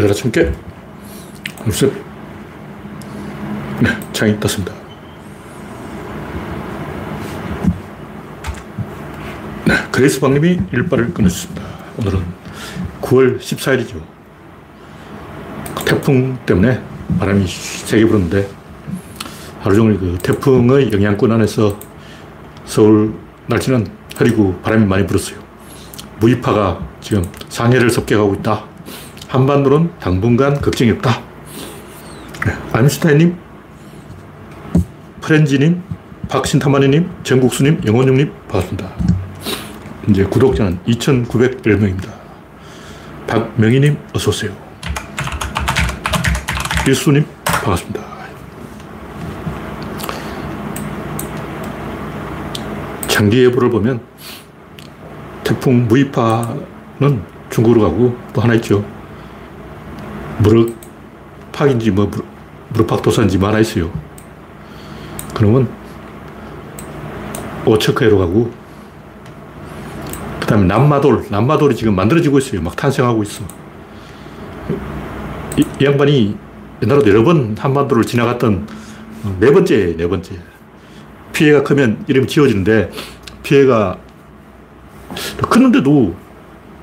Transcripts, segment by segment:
열여덟 개. 셋. 네, 창이 떴습니다. 네, 그레이스 박님이 일발을 끊었습니다. 오늘은 9월 14일이죠. 태풍 때문에 바람이 세게 불었는데 하루 종일 그 태풍의 영향권 안에서 서울 날씨는 흐리고 바람이 많이 불었어요. 무이파가 지금 상해를 섭격하고 있다. 한반도는 당분간 걱정이 없다. 네, 아인슈타인님, 프렌지님, 박신타마니님, 정국수님, 영원용님 반갑습니다. 이제 구독자는 2,910명입니다. 박명희님 어서오세요. 일수님 반갑습니다. 장기 예보를 보면 태풍 무이파는 중국으로 가고 또 하나 있죠. 무럭팍인지 뭐 무럭팍도사인지 뭐 하나 있어요. 그러면 오처크해로 가고 그 다음에 남마돌, 남마돌이 지금 만들어지고 있어요. 막 탄생하고 있어. 이, 이 양반이 옛날에도 여러 번 한반도를 지나갔던 네 번째, 네 번째. 피해가 크면 이름이 지워지는데 피해가 컸는데도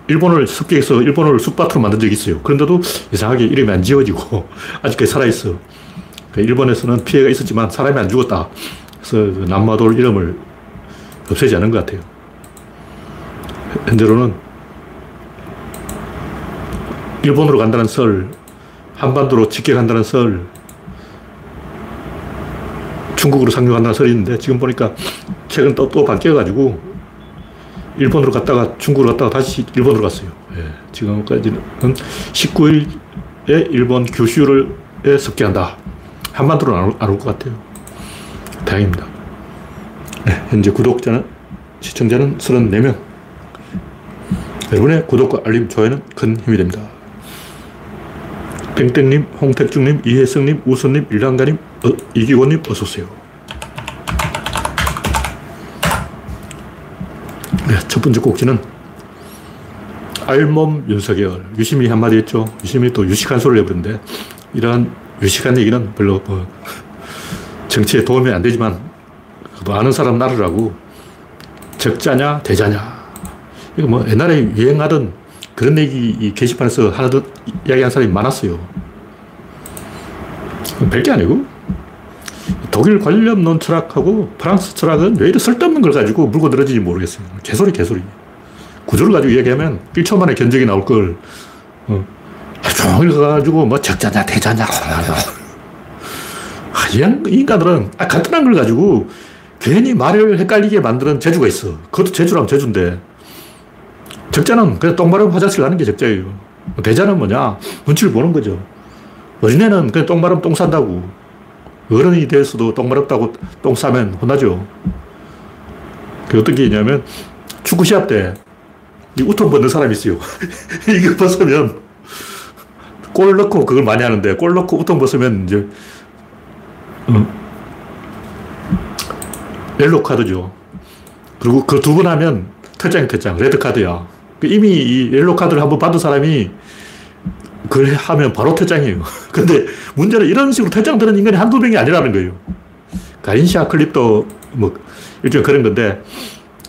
일본을 습격해서 일본을 쑥밭으로 만든 적이 있어요. 그런데도 이상하게 이름이 안 지워지고 아직까지 살아있어. 그러니까 일본에서는 피해가 있었지만 사람이 안 죽었다. 그래서 그 남마돌 이름을 없애지 않은 것 같아요. 현재로는 일본으로 간다는 설, 한반도로 직격한다는 설, 중국으로 상륙한다는 설이 있는데 지금 보니까 최근 또, 또 바뀌어가지고 일본으로 갔다가 중국으로 갔다가 다시 일본으로 갔어요. 예, 지금까지는 19일에 일본 규슈를 습격한다. 한반도로는 안올것 같아요. 다행입니다. 네, 현재 구독자는, 시청자는 34명. 여러분의 구독과 알림, 좋아요는 큰 힘이 됩니다. 땡땡님, 홍택중님, 이혜성님, 우선님, 일랑가님, 어, 이기원님, 어서오세요. 첫 번째 꼭지는 알몸 윤석열. 유심히 한마디 했죠. 유심히 또 유식한 소리를 해버렸는데, 이러한 유식한 얘기는 별로 뭐 정치에 도움이 안 되지만, 아는 사람 나르라고 적자냐, 대자냐. 이거 뭐 옛날에 유행하던 그런 얘기 게시판에서 하나도 이야기한 사람이 많았어요. 별게 아니고, 독일 관념론 철학하고 프랑스 철학은 왜 이렇게 쓸데없는 걸 가지고 물고 늘어지지 모르겠어요. 개소리, 개소리. 구조를 가지고 얘기하면 1초 만에 견적이 나올 걸, 어, 종일 가가지고 뭐 적자냐, 대자냐. 아, 이 인간들은 아, 간단한 걸 가지고 괜히 말을 헷갈리게 만드는 재주가 있어. 그것도 재주라면 재주인데. 적자는 그냥 똥마른 화장실 가는 게 적자예요. 대자는 뭐냐? 눈치를 보는 거죠. 어린애는 그냥 똥마름 똥 산다고. 어른이 돼서도 똥 마렵다고 똥 싸면 혼나죠. 그 어떤 게 있냐면 축구 시합 때 이 우통 벗는 사람이 있어요. 이거 벗으면 골 넣고 그걸 많이 하는데 골 넣고 우통 벗으면 이제 어, 옐로 카드죠. 그리고 그 두 번 하면 퇴장이 퇴장, 레드 카드야. 그 이미 이 옐로 카드를 한번 받은 사람이 그걸 하면 바로 퇴장이에요. 근데 문제는 이런 식으로 퇴장되는 인간이 한두 명이 아니라는 거예요. 가인샤 클립도 뭐 일종의 그런 건데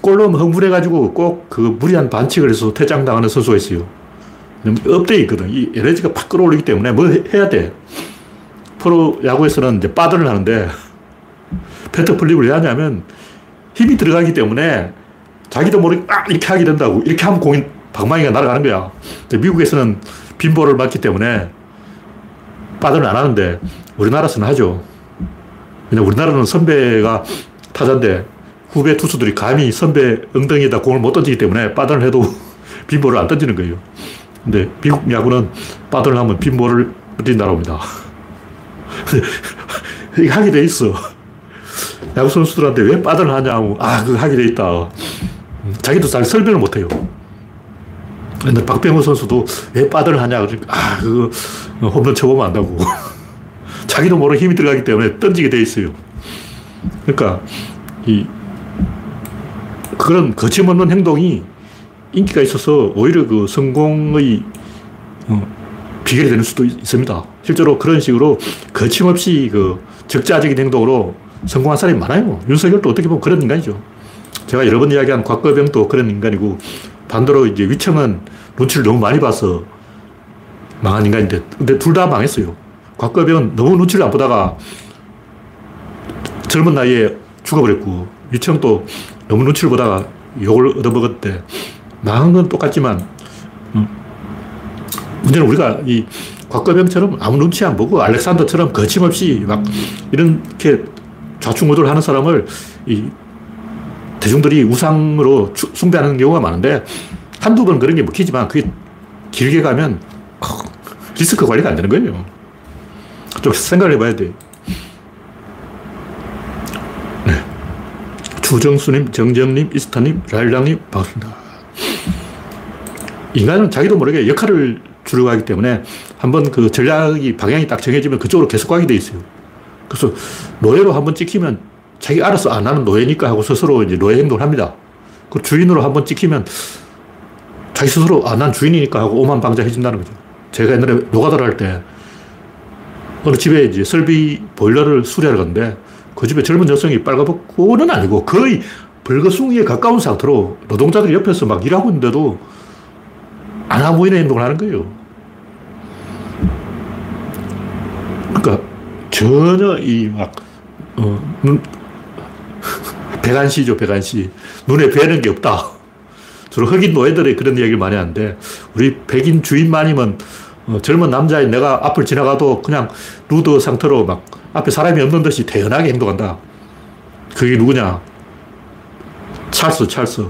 골로 흥분해가지고 꼭 그 무리한 반칙을 해서 퇴장당하는 선수가 있어요. 업데이 있거든. 이 에너지가 팍 끌어올리기 때문에 뭐 해야 돼. 프로 야구에서는 이제 빠던을 하는데 bat flip을 왜 하냐면 힘이 들어가기 때문에 자기도 모르게 아, 이렇게 하게 된다고. 이렇게 하면 공이 방망이가 날아가는 거야. 미국에서는 빈볼을 맞기 때문에 빠던은 안 하는데 우리나라에서는 하죠. 왜냐 우리나라는 선배가 타자인데 후배 투수들이 감히 선배 엉덩이에다 공을 못 던지기 때문에 빠던을 해도 빈볼을 안 던지는 거예요. 근데 미국 야구는 빠드를 하면 빈볼을 던진다고 합니다. 이게 하게 돼 있어. 야구 선수들한테 왜 빠드를 하냐고, 아, 그거 하게 돼 있다. 자기도 잘 설명을 못 해요. 근데 박병호 선수도 왜 빠드를 하냐. 그러니까, 아, 그거 홈런 쳐보면 안다고. 자기도 모르는 힘이 들어가기 때문에 던지게 돼 있어요. 그러니까, 이, 그런 거침없는 행동이 인기가 있어서 오히려 그 성공의 어, 비결이 되는 수도 있습니다. 실제로 그런 식으로 거침없이 그 적자적인 행동으로 성공한 사람이 많아요. 윤석열도 어떻게 보면 그런 인간이죠. 제가 여러 번 이야기한 곽거병도 그런 인간이고 반대로 이제 위청은 눈치를 너무 많이 봐서 망한 인간인데 근데 둘 다 망했어요. 곽거병은 너무 눈치를 안 보다가 젊은 나이에 죽어버렸고 위청도 너무 눈치를 보다가 욕을 얻어먹었대. 망한 건 똑같지만 음, 문제는 우리가 이 곽거병처럼 아무 눈치 안 보고 알렉산더처럼 거침없이 막 이렇게 좌충우돌 하는 사람을 이 대중들이 우상으로 숭배하는 경우가 많은데 한두 번 그런 게 먹히지만 그게 길게 가면 리스크 관리가 안 되는 거예요. 좀 생각을 해봐야 돼. 네. 주정수님, 정정님, 이스타님, 라일랑님, 반갑습니다. 인간은 자기도 모르게 역할을 주려고 하기 때문에 한번 그 전략이 방향이 딱 정해지면 그쪽으로 계속 가게 돼 있어요. 그래서 노예로 한번 찍히면 자기 알아서 아, 나는 노예니까 하고 스스로 이제 노예 행동을 합니다. 그 주인으로 한번 찍히면 자기 스스로 아, 난 주인이니까 하고 오만방자해진다는 거죠. 제가 옛날에 노가다를 할 때 어느 집에 이제 설비 보일러를 수리하러 갔는데 그 집에 젊은 여성이 빨가벗고는 아니고 거의 벌거숭이에 가까운 상태로 노동자들이 옆에서 막 일하고 있는데도 안 하고 있는 행동을 하는 거예요. 그러니까 전혀 이막 어, 눈, 배관시죠, 배관시. 눈에 뵈는 게 없다. 주로 흑인 노예들이 그런 이야기를 많이 하는데, 우리 백인 주인만이면 어, 젊은 남자인 내가 앞을 지나가도 그냥 루드 상태로 막 앞에 사람이 없는 듯이 태연하게 행동한다. 그게 누구냐? 찰스, 찰스.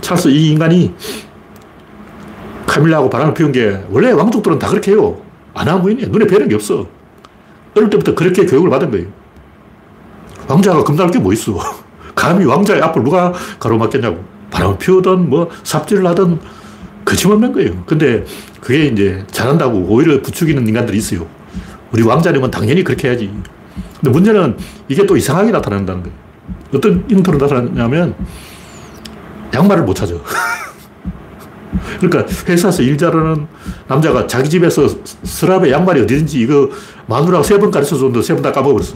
찰스 이 인간이 카밀라하고 바람을 피운 게 원래 왕족들은 다 그렇게 해요. 안하무인이야. 눈에 뵈는 게 없어. 어릴 때부터 그렇게 교육을 받은 거예요. 왕자가 겁날 게뭐 있어. 감히 왕자의 앞을 누가 가로막겠냐고. 바람을 피우든 뭐 삽질을 하든 거침없는 거예요. 근데 그게 이제 잘한다고 오히려 부추기는 인간들이 있어요. 우리 왕자님은 당연히 그렇게 해야지. 근데 문제는 이게 또 이상하게 나타난다는 거예요. 어떤 인터로 나타나냐면 양말을 못 찾아. 그러니까 회사에서 일 잘하는 남자가 자기 집에서 서랍에 양말이 어디든지 이거 마누라가 세 번 가르쳐 줬는데 세 번 다 까먹어버렸어.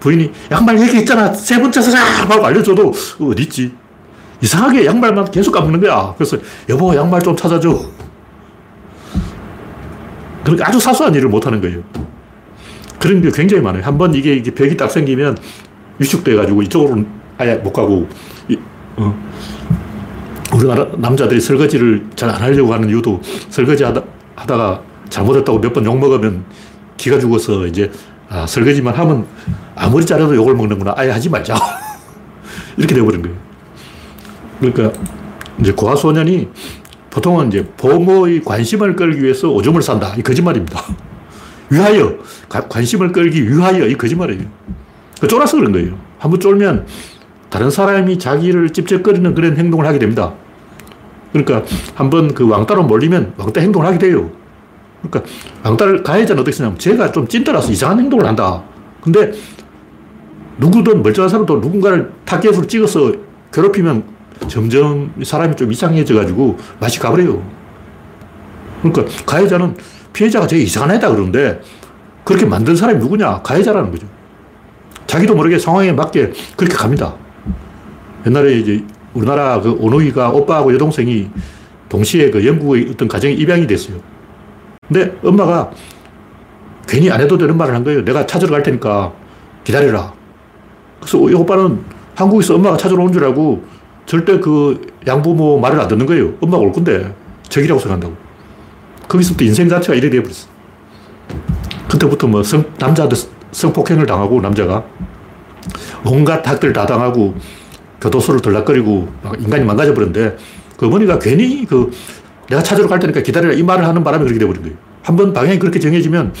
부인이 양말 여기 있잖아. 세 번째 서랍 하고 알려줘도 어디 있지? 이상하게 양말만 계속 까먹는 거야. 그래서 여보 양말 좀 찾아줘. 그러니까 아주 사소한 일을 못하는 거예요. 그런 게 굉장히 많아요. 한 번 이게, 이게 벽이 딱 생기면 위축돼가지고 이쪽으로 아예 못 가고, 이, 어. 우리나라 남자들이 설거지를 잘 안 하려고 하는 이유도 설거지 하다, 하다가 잘못했다고 몇 번 욕먹으면 기가 죽어서 이제 아, 설거지만 하면 아무리 잘해도 욕을 먹는구나. 아예 하지 말자. 이렇게 돼버린 거예요. 그러니까 이제 고아소년이 보통은 이제 부모의 관심을 끌기 위해서 오줌을 산다. 이 거짓말입니다. 위하여. 관심을 끌기 위하여. 이 거짓말이에요. 그 쫄아서 그런 거예요. 한번 쫄면 다른 사람이 자기를 찝쩍거리는 그런 행동을 하게 됩니다. 그러니까 한번 그 왕따로 몰리면 왕따 행동을 하게 돼요. 그러니까 왕따를 가해자는 어떻게 쓰냐면 제가 좀 찐따라서 이상한 행동을 한다. 근데 누구든 멀쩡한 사람도 누군가를 타겟으로 찍어서 괴롭히면 점점 사람이 좀 이상해져 가지고 맛이 가버려요. 그러니까 가해자는 피해자가 되게 이상한 애다 그러는데 그렇게 만든 사람이 누구냐? 가해자라는 거죠. 자기도 모르게 상황에 맞게 그렇게 갑니다. 옛날에 이제 우리나라 그 오노이가 오빠하고 여동생이 동시에 그 영국의 어떤 가정에 입양이 됐어요. 근데 엄마가 괜히 안 해도 되는 말을 한 거예요. 내가 찾으러 갈 테니까 기다려라. 그래서 이 오빠는 한국에서 엄마가 찾으러 온줄 알고 절대 그 양부모 말을 안 듣는 거예요. 엄마가 올 건데 적이라고 생각한다고. 거기서부터 인생 자체가 이래 돼버렸어. 그때부터 뭐 성, 남자들 성폭행을 당하고 남자가 온갖 학들 다 당하고 교도소를 들락거리고 인간이 망가져 버렸는데 그 어머니가 괜히 그 내가 찾으러 갈 테니까 기다려라 이 말을 하는 바람에 그렇게 돼버린 거예요. 한 번 방향이 그렇게 정해지면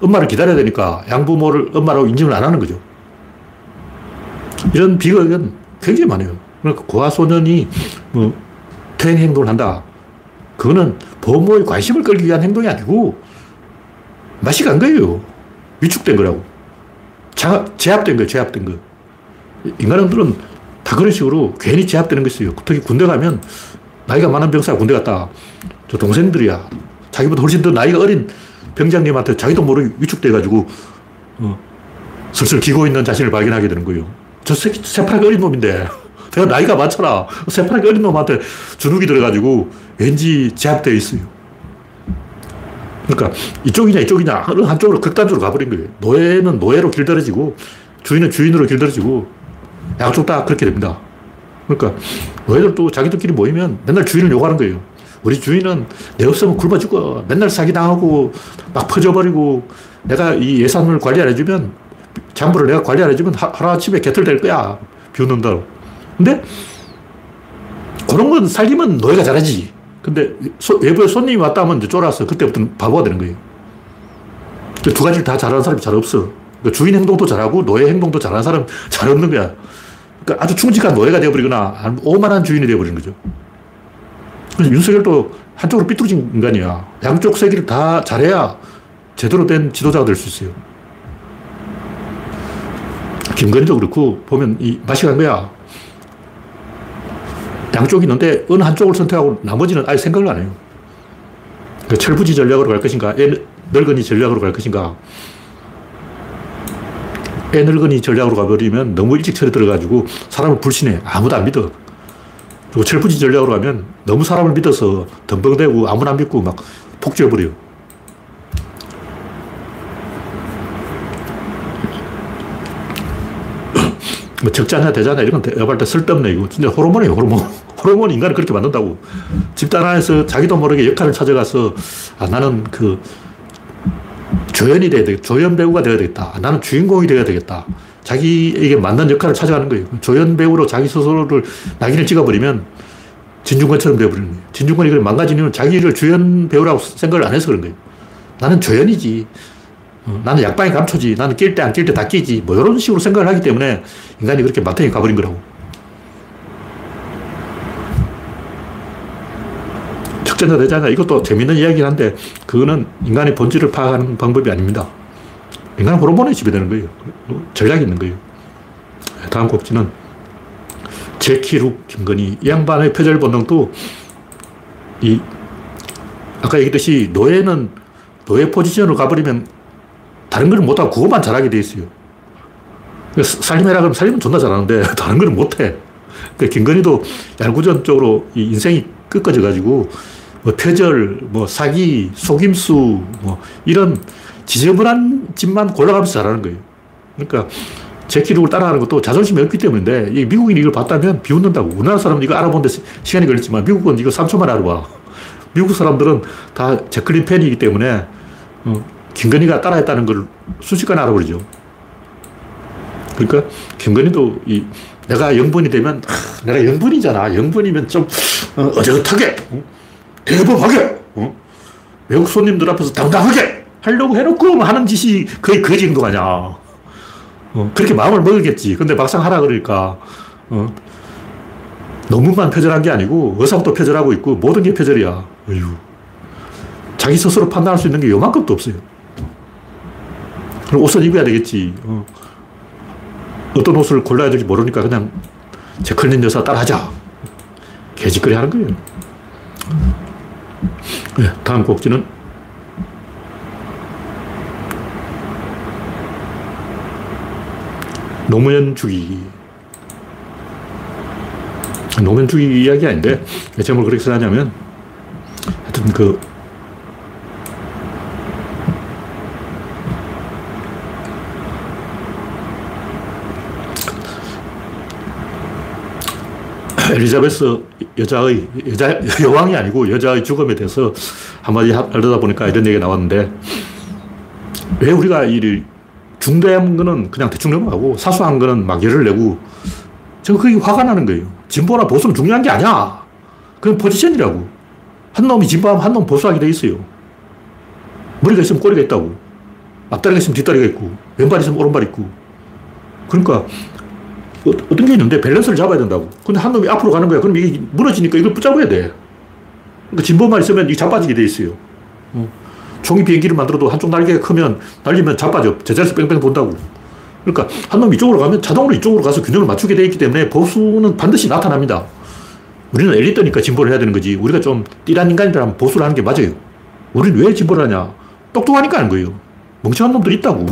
엄마를 기다려야 되니까 양부모를 엄마라고 인정을 안 하는 거죠. 이런 비극은 굉장히 많아요. 그러니까 고아소년이 뭐 퇴행 행동을 한다. 그거는 부모의 관심을 끌기 위한 행동이 아니고 맛이 간 거예요. 위축된 거라고. 제압된 거예요, 제압된 거. 인간들은 다 그런 식으로 괜히 제압되는 것이에요. 특히 군대 가면 나이가 많은 병사가 군대 갔다. 저 동생들이야. 자기보다 훨씬 더 나이가 어린 병장님한테 자기도 모르게 위축돼가지고, 어, 슬슬 기고 있는 자신을 발견하게 되는 거예요. 저 새끼 새파랗게 어린 놈인데. 내가 나이가 많잖아. 새파랗게 어린 놈한테 주눅이 들어가지고 왠지 제압되어 있어요. 그러니까 이쪽이냐 이쪽이냐 한쪽으로 극단적으로 가버린 거예요. 노예는 노예로 길들여지고 주인은 주인으로 길들여지고 양쪽 다 그렇게 됩니다. 그러니까 노예들도 자기들끼리 모이면 맨날 주인을 욕하는 거예요. 우리 주인은 내 없으면 굶어 죽어. 맨날 사기당하고 막 퍼져버리고 내가 이 예산을 관리 안 해주면 장부를 내가 관리 안 해주면 하루아침에 개털될 거야. 비웃는다고. 근데 그런 건 살림은 노예가 잘하지. 근데 소, 외부에 손님이 왔다 하면 이제 쫄아서 그때부터는 바보가 되는 거예요. 두 가지를 다 잘하는 사람이 잘 없어. 그러니까 주인 행동도 잘하고 노예 행동도 잘하는 사람 잘 없는 거야. 그러니까 아주 충직한 노예가 되어버리거나 오만한 주인이 되어버리는 거죠. 그래서 윤석열도 한쪽으로 삐뚤어진 인간이야. 양쪽 세기를 다 잘해야 제대로 된 지도자가 될 수 있어요. 김건희도 그렇고 보면 이 맛이 간 거야. 양쪽이 있는데 어느 한쪽을 선택하고 나머지는 아예 생각을 안 해요. 그 철부지 전략으로 갈 것인가, 애 늙은이 전략으로 갈 것인가. 애 늙은이 전략으로 가버리면 너무 일찍 철에 들어가지고 사람을 불신해. 아무도 안 믿어. 그리고 철부지 전략으로 가면 너무 사람을 믿어서 덤벙대고 아무나 안 믿고 막 폭주해버려요. 뭐 적자냐 대자냐 이런 건 내가 볼때 쓸데없네 이거 진짜 호르몬이에요 호르몬 호르몬이 인간을 그렇게 만든다고 집단 안에서 자기도 모르게 역할을 찾아가서 아 나는 그 조연이 돼야 되겠다. 조연 배우가 되어야 되겠다. 아, 나는 주인공이 되어야 되겠다. 자기에게 맞는 역할을 찾아가는 거예요. 조연 배우로 자기 스스로를 낙인을 찍어버리면 진중권처럼 되어버리는 거예요. 진중권이 그걸 망가진 이유는 자기를 주연 배우라고 생각을 안 해서 그런 거예요. 나는 조연이지. 어, 나는 약방이 감초지. 나는 낄 때 안 낄 때 다 끼지. 뭐 이런 식으로 생각을 하기 때문에 인간이 그렇게 마탱이 가버린 거라고. 척전자 대자냐 이것도 재밌는 이야기긴 한데 그거는 인간의 본질을 파악하는 방법이 아닙니다. 인간은 호르몬에 지배되는 거예요. 전략이 있는 거예요. 다음 곡지는 제키룩 김건희 이 양반의 표절 본능도 이 아까 얘기했듯이 노예는 노예 포지션으로 가버리면 다른 걸 못하고 그것만 잘하게 돼 있어요. 살림해라 그러면 살림은 존나 잘하는데 다른 걸 못해. 그러니까 김건희도 야구전 쪽으로 인생이 끄꺼져 가지고 뭐 표절, 뭐 사기, 속임수, 뭐 이런 지저분한 짓만 골라가면서 잘하는 거예요. 그러니까 제 기록을 따라가는 것도 자존심이 없기 때문인데 이 미국인이 이걸 봤다면 비웃는다고. 우리나라 사람은 이거 알아보는데 시간이 걸리지만 미국은 이거 3초만 알아봐. 미국 사람들은 다 제클린 팬이기 때문에 어, 김건희가 따라했다는 걸 순식간에 알아버리죠. 그러니까 김건희도 이 내가 영분이 되면 아, 내가 영분이잖아. 영분이면 좀 어, 어저하게 대범하게 어? 외국 손님들 앞에서 당당하게 하려고 해놓고 하는 짓이 거의 그 정도 아니야. 어, 그렇게 마음을 먹었겠지. 근데 막상 하라 그러니까 어, 너무만 표절한 게 아니고 의상도 표절하고 있고 모든 게 표절이야. 어휴. 자기 스스로 판단할 수 있는 게 요만큼도 없어요. 그럼 옷을 입어야 되겠지. 어. 떤 옷을 골라야 될지 모르니까 그냥 제클린 여사 따라하자. 개짓거리 하는 거예요. 네, 다음 곡지는 노무현 주기. 노무현 주기 이야기 아닌데, 제목을 그렇게 써놨냐면, 하여튼 그 엘리자베스 여자의, 여자, 여왕이 아니고 여자의 죽음에 대해서 한마디 하려다 보니까 이런 얘기가 나왔는데, 왜 우리가 이 중대한 거는 그냥 대충 넘어가고 사소한 거는 막 열을 내고, 저 그게 화가 나는 거예요. 진보나 보수는 중요한 게 아니야. 그건 포지션이라고. 한 놈이 진보하면 한 놈 보수하게 돼 있어요. 머리가 있으면 꼬리가 있다고. 앞다리가 있으면 뒷다리가 있고, 왼발이 있으면 오른발이 있고. 그러니까 어, 어떤 게 있는데 밸런스를 잡아야 된다고. 근데 한 놈이 앞으로 가는 거야. 그럼 이게 무너지니까 이걸 붙잡아야 돼. 그러니까 진보만 있으면 이게 자빠지게 돼 있어요. 어. 종이 비행기를 만들어도 한쪽 날개가 크면 날리면 자빠져. 제자리에서 뺑뺑 돈다고. 그러니까 한 놈이 이쪽으로 가면 자동으로 이쪽으로 가서 균형을 맞추게 돼 있기 때문에 보수는 반드시 나타납니다. 우리는 엘리트니까 진보를 해야 되는 거지. 우리가 좀 띠란 인간이라면 보수를 하는 게 맞아요. 우리는 왜 진보를 하냐? 똑똑하니까 하는 거예요. 멍청한 놈들이 있다고.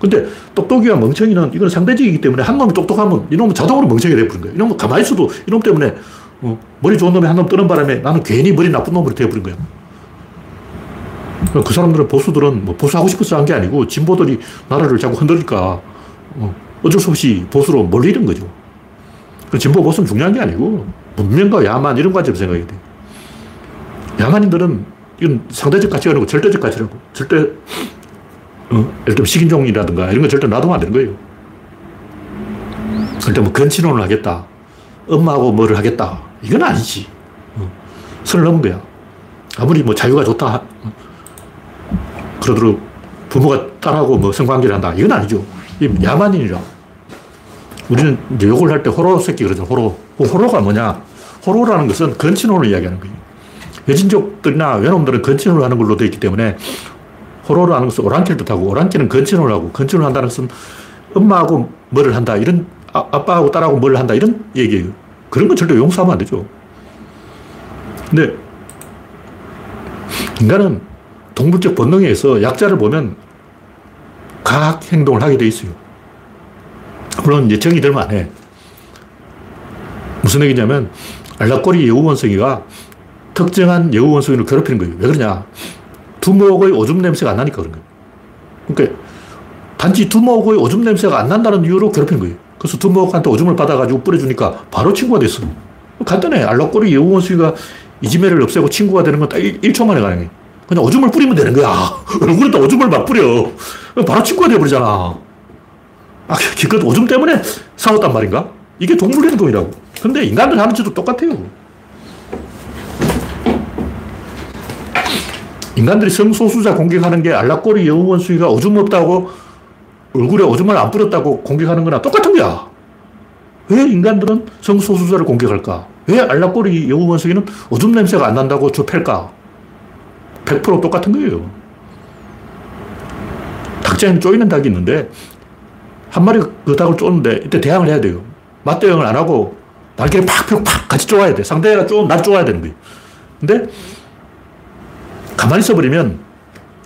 근데 똑똑이와 멍청이는 이건 상대적이기 때문에 한 놈이 똑똑하면 이놈은 자동으로 멍청이 돼버린 거예요. 이놈은 가만히 있어도 이놈 때문에 어, 머리 좋은 놈이 한 놈 뜨는 바람에 나는 괜히 머리 나쁜 놈으로 돼버린 거야. 그 사람들은 보수들은 뭐 보수하고 싶어서 한 게 아니고 진보들이 나라를 자꾸 흔들니까 어, 어쩔 수 없이 보수로 몰리는 거죠. 진보 보수는 중요한 게 아니고 문명과 야만 이런 관점을 생각해야 돼. 야만인들은 이건 상대적 가치가 아니고 절대적 가치라고. 절대 어, 예를 들면 식인종이라든가 이런 거 절대 놔두면 안 되는 거예요. 그럴 뭐 건친혼을 하겠다. 엄마하고 뭐를 하겠다. 이건 아니지. 어, 선을 넘은 거야. 아무리 뭐 자유가 좋다. 그러도록 부모가 딸하고 뭐 성관계를 한다. 이건 아니죠. 야만인이라. 우리는 욕을 할 때 호로 새끼 그러죠. 호로. 그 호로가 뭐냐? 호로라는 것은 건친혼을 이야기하는 거예요. 여진족들이나 외놈들은 건친혼을 하는 걸로 되어 있기 때문에 호로를 하는 것은 오랑캐를 뜻하고 오랑캐는 건친혼을 하고 건친혼을 한다는 것은 엄마하고 뭐를 한다. 이런 아, 아빠하고 딸하고 뭘 한다. 이런 얘기예요. 그런 건 절대 용서하면 안 되죠. 근데 인간은 동물적 본능에 의해서 약자를 보면 과학 행동을 하게 돼 있어요. 물론 이제 정이 들면 안 해. 무슨 얘기냐면 알락꼬리 여우원숭이가 특정한 여우원숭이를 괴롭히는 거예요. 왜 그러냐? 두목의 오줌 냄새가 안 나니까 그런 거예요. 그러니까 단지 두목의 오줌 냄새가 안 난다는 이유로 괴롭히는 거예요. 그래서 두목한테 오줌을 받아가지고 뿌려주니까 바로 친구가 됐어. 간단해. 알락꼬리 여우원숭이가 이지매를 없애고 친구가 되는 건 딱 1초 만에 가능해. 그냥 오줌을 뿌리면 되는 거야. 얼굴에다 오줌을 막 뿌려. 바로 친구가 돼버리잖아. 아, 기껏 오줌 때문에 싸웠단 말인가? 이게 동물 행동이라고. 근데 인간들 하는 짓도 똑같아요. 인간들이 성소수자 공격하는 게 알락꼬리 여우원숭이가 오줌 없다고 얼굴에 오줌을 안 뿌렸다고 공격하는 거나 똑같은 거야. 왜 인간들은 성소수자를 공격할까? 왜 알락꼬리 여우원숭이는 오줌 냄새가 안 난다고 저 팰까? 100% 똑같은 거예요. 닭장에 쪼이는 닭이 있는데 한 마리 그 닭을 쪼는데 이때 대항을 해야 돼요. 맞대응을 안 하고 날개를 팍팍 같이 쪼아야 돼. 상대가 쪼, 날 쪼아야 되는 거예요. 근데 가만히 있어버리면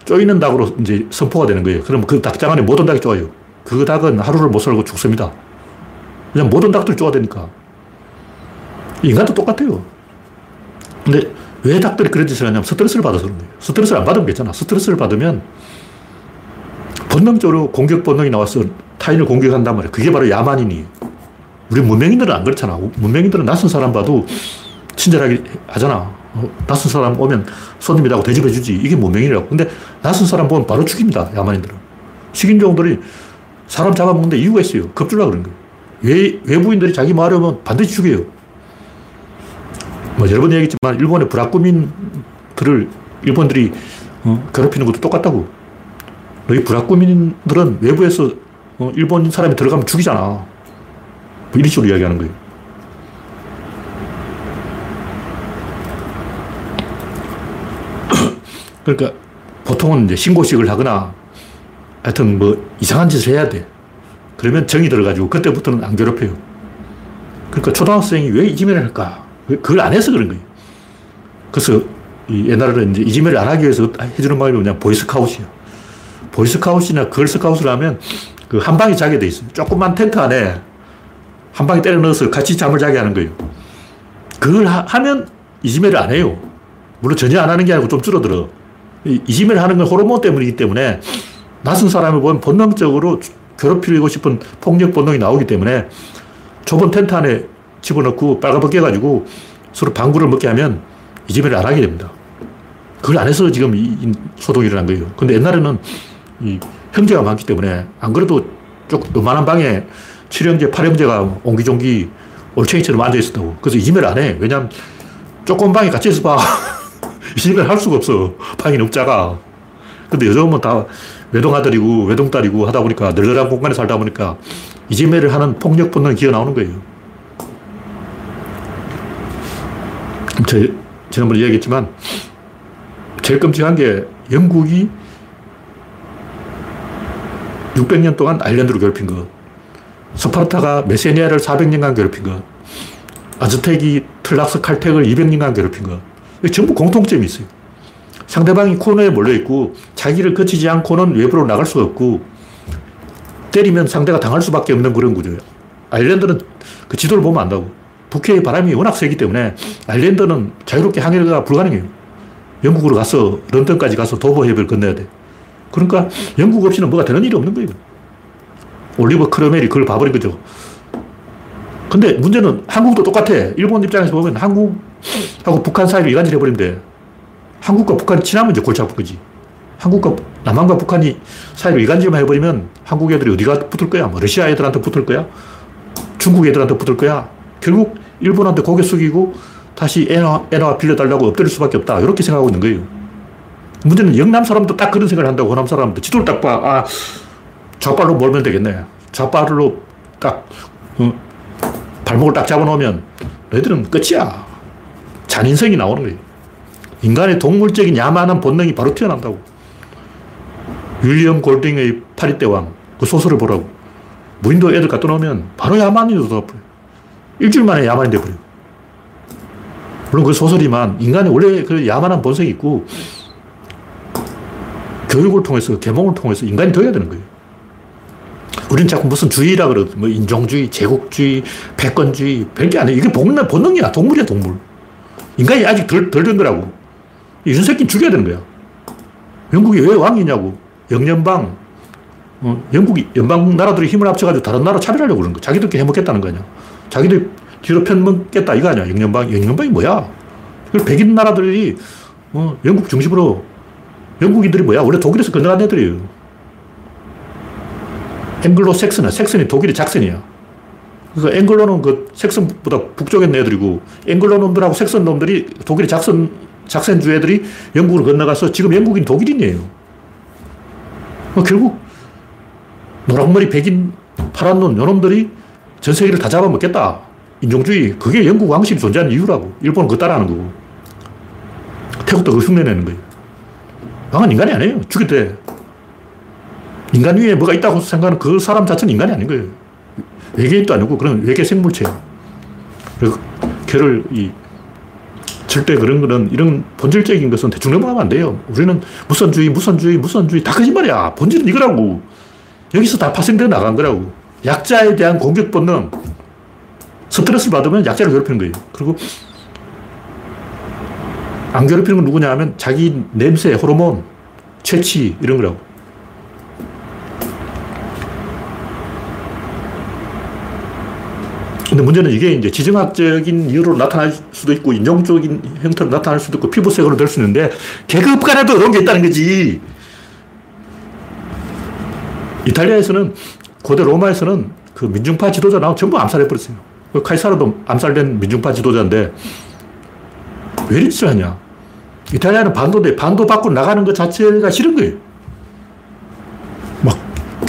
쪼이는 닭으로 이제 선포가 되는 거예요. 그럼 그 닭장 안에 모든 닭이 쪼아요. 그 닭은 하루를 못 살고 죽습니다. 그냥 모든 닭들 쪼아 되니까. 인간도 똑같아요. 근데 왜 닭들이 그런 짓을 하냐면 스트레스를 받아서 그런 거예요. 스트레스를 안 받으면 괜찮아. 스트레스를 받으면 본능적으로 공격 본능이 나와서 타인을 공격한단 말이야. 그게 바로 야만인이에요. 우리 문명인들은 안 그렇잖아. 문명인들은 낯선 사람 봐도 친절하게 하잖아. 어, 낯선 사람 오면 손님이라고 대접해주지. 이게 문명인이라고. 근데 낯선 사람 보면 바로 죽입니다. 야만인들은. 식인종들이 사람 잡아먹는데 이유가 있어요. 겁주려 그런 거예요. 외, 외부인들이 자기 오면 반드시 죽여요. 뭐 여러 번 얘기했지만 일본의 브라꾸민들을 일본들이 어, 괴롭히는 것도 똑같다고. 너희 브라꾸민들은 외부에서 어, 일본 사람이 들어가면 죽이잖아. 뭐 이런 식으로 이야기하는 거예요. 그러니까 보통은 이제 신고식을 하거나 하여튼 뭐 이상한 짓을 해야 돼. 그러면 정이 들어가지고 그때부터는 안 괴롭혀요. 그러니까 초등학생이 왜 이지매를 할까? 그걸 안 해서 그런 거예요. 그래서 옛날에는 이제 이지매를 안 하기 위해서 해주는 말이 뭐냐 보이스카웃이야. 보이스카웃이나 걸스카웃을 하면 그 한 방에 자게 돼 있어요. 조그만 텐트 안에 한 방에 때려 넣어서 같이 잠을 자게 하는 거예요. 그걸 하, 면 이지매를 안 해요. 물론 전혀 안 하는 게 아니고 좀 줄어들어. 이지매를 하는 건 호르몬 때문이기 때문에 낯선 사람을 보면 본능적으로 괴롭히고 싶은 폭력 본능이 나오기 때문에 좁은 텐트 안에 집어넣고 빨가벗겨 가지고 서로 방구를 먹게 하면 이지매를 안 하게 됩니다. 그걸 안 해서 지금 이 소동이 일어난 거예요. 근데 옛날에는 이 형제가 많기 때문에 안 그래도 쪽 요만한 방에 7형제, 8형제가 옹기종기 올챙이처럼 앉아 있었다고. 그래서 이지매를 안 해. 왜냐면 조금 방에 같이 있어 봐. 이지매를 할 수가 없어. 너무 작아. 근데 요즘은 다 외동아들이고 외동딸이고 하다 보니까 널널한 공간에 살다 보니까 이지매를 하는 폭력 본능이 기어 나오는 거예요. 저, 지난번에 이야기했지만 제일 끔찍한 게 영국이 600년 동안 아일랜드를 괴롭힌 것. 스파르타가 메세니아를 400년간 괴롭힌 것. 아즈텍이 틀락스 칼텍을 200년간 괴롭힌 것. 전부 공통점이 있어요. 상대방이 코너에 몰려있고 자기를 거치지 않고는 외부로 나갈 수가 없고 때리면 상대가 당할 수밖에 없는 그런 구조예요. 아일랜드는 그 지도를 보면 안다고. 북해의 바람이 워낙 세기 때문에 아일랜드는 자유롭게 항해가 불가능해요. 영국으로 가서 런던까지 가서 도보 해협을 건너야 돼. 그러니까 영국 없이는 뭐가 되는 일이 없는 거예요. 올리버 크로멜이 그걸 봐버린 거죠. 근데 문제는 한국도 똑같아. 일본 입장에서 보면 한국 하고 북한 사이를 이간질 해버리면 돼. 한국과 북한이 친하면 이제 골치 아픈 거지. 한국과 남한과 북한이 사이를 이간질만 해버리면 한국 애들이 어디가 붙을 거야? 뭐 러시아 애들한테 붙을 거야? 중국 애들한테 붙을 거야? 결국 일본한테 고개 숙이고 다시 엔화, 엔화 빌려달라고 엎드릴 수밖에 없다. 이렇게 생각하고 있는 거예요. 문제는 영남 사람도 딱 그런 생각을 한다고 호남 사람도 지도를 딱 봐. 아, 좌발로 몰면 되겠네. 좌발로 딱, 어, 발목을 딱 잡아놓으면 너희들은 끝이야. 잔인성이 나오는 거예요. 인간의 동물적인 야만한 본능이 바로 튀어난다고. 윌리엄 골딩의 파리대왕, 그 소설을 보라고. 무인도 애들 갖다 놓으면 바로 야만이 돋아버려. 일주일 만에 야만이 돼버려. 물론 그 소설이만 인간의 원래 그 야만한 본성이 있고 교육을 통해서, 계몽을 통해서 인간이 되어야 되는 거예요. 우리는 자꾸 무슨 주의라 그러고, 뭐 인종주의, 제국주의, 패권주의, 별게 아니에요. 이게 본능, 본능이야. 동물이야, 동물. 인간이 아직 덜, 덜 된 거라고. 윤석기 죽여야 되는 거야. 영국이 왜 왕이냐고. 영연방, 어, 영국이, 연방 나라들이 힘을 합쳐가지고 다른 나라 차별하려고 그러는 거야. 자기들끼리 해먹겠다는 거 아니야. 자기들 뒤로 편먹겠다 이거 아니야. 영연방. 영연방이 뭐야? 그 백인 나라들이 어, 영국 중심으로 영국인들이 뭐야? 원래 독일에서 건너간 애들이에요. 앵글로 섹슨은, 섹슨이 독일의 작선이야. 그래서 앵글로는 그 섹슨보다 북쪽에 있는 애들이고, 앵글로 놈들하고 섹슨 놈들이 독일의 작선, 작센주 애들이 영국으로 건너가서 지금 영국인 독일인이에요. 뭐 결국, 노랑머리 백인 파란 눈, 요놈들이 전 세계를 다 잡아먹겠다. 인종주의. 그게 영국 왕실이 존재하는 이유라고. 일본은 그거 따라하는 거고. 태국도 그걸 흉내내는 거예요. 왕은 인간이 아니에요. 죽일 때. 인간 위에 뭐가 있다고 생각하는 그 사람 자체는 인간이 아닌 거예요. 외계인도 아니고 그런 외계 생물체예요. 그래서 걔를 이 절대 그런 거는 이런 본질적인 것은 대충 넘어가면 안 돼요. 우리는 무선주의, 무선주의, 무선주의 다 거짓말이야. 본질은 이거라고. 여기서 다 파생되어 나간 거라고. 약자에 대한 공격 본능. 스트레스를 받으면 약자를 괴롭히는 거예요. 그리고 안 괴롭히는 건 누구냐 하면 자기 냄새, 호르몬, 채취 이런 거라고. 근데 문제는 이게 이제 지정학적인 이유로 나타날 수도 있고 인종적인 형태로 나타날 수도 있고 피부색으로 될 수 있는데 계급 간에도 그런 게 있다는 거지. 이탈리아에서는 고대 로마에서는 그 민중파 지도자 나오 전부 암살해버렸어요. 그 카이사르도 암살된 민중파 지도자인데 왜 이렇게 하냐. 이탈리아는 반도인데 반도 밖으로 나가는 것 자체가 싫은 거예요.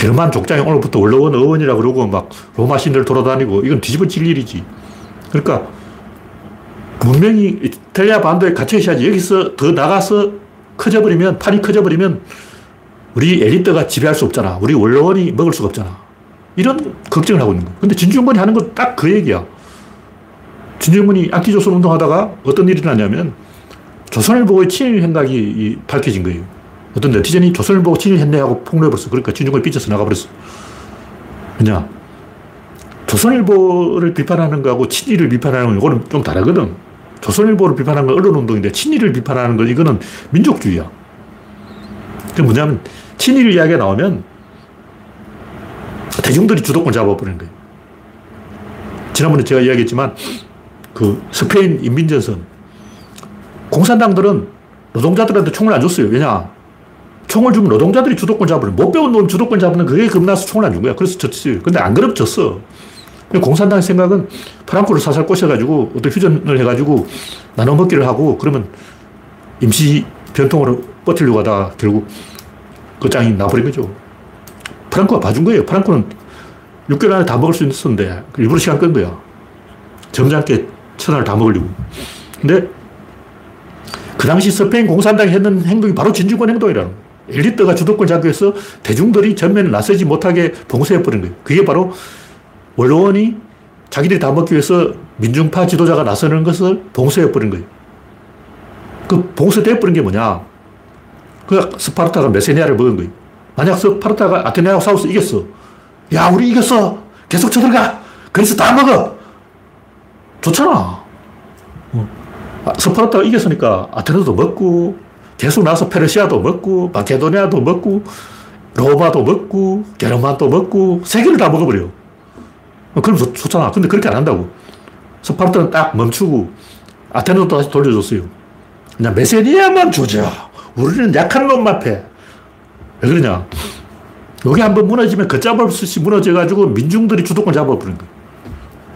막 게르만 족장이 오늘부터 원로원 어원이라 그러고 막 로마 신들 돌아다니고 이건 뒤집어질 일이지. 그러니까 문명이 이탈리아 반도에 갇혀 있어야지 여기서 더 나가서 커져버리면 판이 커져버리면 우리 엘리트가 지배할 수 없잖아. 우리 원로원이 먹을 수가 없잖아. 이런 걱정을 하고 있는 거야. 근데 진중권이 하는 건 딱 그 얘기야. 진중권이 안티조선 운동하다가 어떤 일이 나냐면 조선을 보고 친일 생각이 밝혀진 거예요. 어떤 네티즌이 조선을 보고 친일했네 하고 폭로해버렸어. 그러니까 진중권이 삐져서 나가버렸어. 왜냐? 조선일보를 비판하는 거하고 친일을 비판하는 건 이거는 좀 다르거든. 조선일보를 비판하는 건 언론운동인데 친일을 비판하는 건 이거는 민족주의야. 그 뭐냐면 친일 이야기가 나오면 대중들이 주도권 잡아버리는 거예요. 지난번에 제가 이야기했지만 그 스페인 인민전선 공산당들은 노동자들한테 총을 안 줬어요. 왜냐? 총을 주면 노동자들이 주도권 잡으려. 못 배운 놈 주도권 잡는 그게 겁나서 총을 안 준 거야. 그래서 졌지. 근데 안 그러면 졌어. 공산당의 생각은 프랑크를 사살 꼬셔가지고 어떤 휴전을 해가지고 나눠 먹기를 하고 그러면 임시 변통으로 버틸려고 하다가 결국 그 나버린 거죠. 프랑크가 봐준 거예요. 프랑크는 6개월 안에 다 먹을 수 있었는데 일부러 시간 끈 거야. 점잖게 천하를 다 먹으려고. 근데 그 당시 스페인 공산당이 했는 행동이 바로 진주권 행동이라는. 엘리트가 주도권 잡기 위해서 대중들이 전면에 나서지 못하게 봉쇄해버린 거예요. 그게 바로 원로원이 자기들이 다 먹기 위해서 민중파 지도자가 나서는 것을 봉쇄해버린 거예요. 그 봉쇄돼버린 게 뭐냐? 그 스파르타가 메세니아를 먹은 거예요. 만약 스파르타가 아테네하고 싸워서 이겼어. 야, 우리 이겼어. 계속 쳐들어가. 그래서 다 먹어. 좋잖아. 어. 아, 스파르타가 이겼으니까 아테네도 먹고, 계속 나서 페르시아도 먹고, 마케도니아도 먹고, 로마도 먹고, 게르만도 먹고, 세계를 다 먹어버려. 어, 그럼 좋, 좋잖아. 근데 그렇게 안 한다고. 스파르타는 딱 멈추고, 아테네도 다시 돌려줬어요. 그냥 메세니아만 조져. 우리는 약한 놈만 패. 왜 그러냐. 여기 한번 무너지면 걷잡을 수 없이 무너져가지고 민중들이 주도권 잡아버린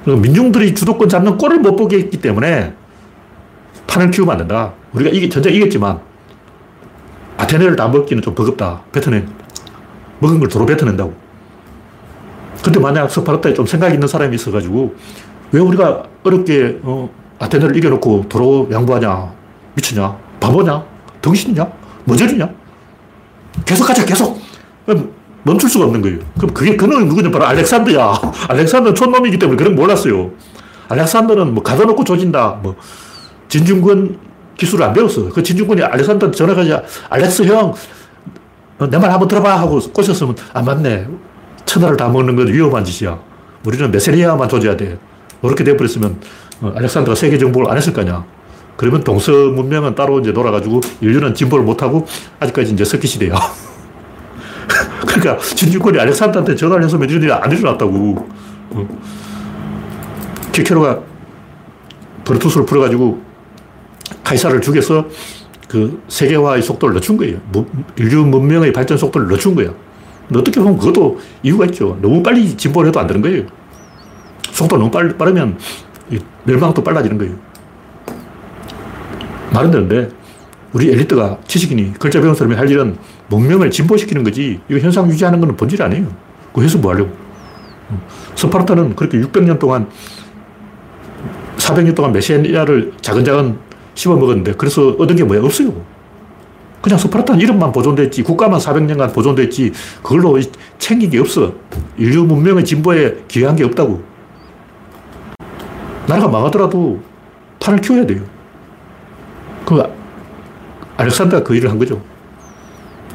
거예요. 민중들이 주도권 잡는 꼴을 못 보게 했기 때문에 판을 키우면 안 된다. 우리가 이게 전쟁 이겼지만 아테네를 다 먹기는 좀 버겁다. 뱉어내. 먹은 걸 도로 뱉어낸다고. 근데 만약 스파르타에 좀 생각 있는 사람이 있어가지고 왜 우리가 어렵게 어, 아테네를 이겨놓고 도로 양보하냐? 미쳤냐? 바보냐? 덩신이냐? 머저리냐? 계속 가자, 계속! 멈출 수가 없는 거예요. 그럼 그게 그는 누구냐? 바로 알렉산더야. 알렉산더는 촌놈이기 때문에 그런 몰랐어요. 알렉산더는 뭐 가둬놓고 조진다. 뭐 진중권 기술을 안 배웠어. 그 진중권이 알렉산더한테 전화가자. 알렉스 형, 내 말 한번 들어봐 하고 꼬셨으면 안 아, 맞네. 천하를 다 먹는 건 위험한 짓이야. 우리는 메세리아만 조져야 돼. 그렇게 돼버렸으면 어, 알렉산더가 세계 정복을 안 했을 거냐. 그러면 동서 문명은 따로 이제 놀아가지고 인류는 진보를 못하고 아직까지 이제 석기 시대야. 그러니까 진주권이 알렉산더한테 전화를 해서 메주들이 안 일어났다고. 어. 키케로가 브루투스를 풀어가지고 카이사를 죽여서 그 세계화의 속도를 늦춘 거예요. 인류 문명의 발전 속도를 거야. 근데 어떻게 보면 그것도 이유가 있죠. 너무 빨리 진보를 해도 안 되는 거예요. 속도 너무 빨, 빠르면 멸망도 빨라지는 거예요. 말은 되는데 우리 엘리트가 지식인이 글자 배운 사람이 할 일은 문명을 진보시키는 거지 이거 현상 유지하는 건 본질이 아니에요. 그 해서 뭐 하려고. 스파르타는 그렇게 600년 동안 400년 동안 메시아를 자근자근 씹어 먹었는데 그래서 얻은 게 뭐야? 없어요. 그냥 스파르타는 이름만 보존됐지 국가만 400년간 보존됐지 그걸로 챙긴 게 없어. 인류 문명의 진보에 기여한 게 없다고. 나라가 망하더라도 판을 키워야 돼요. 그 알렉산더가 그 일을 한 거죠.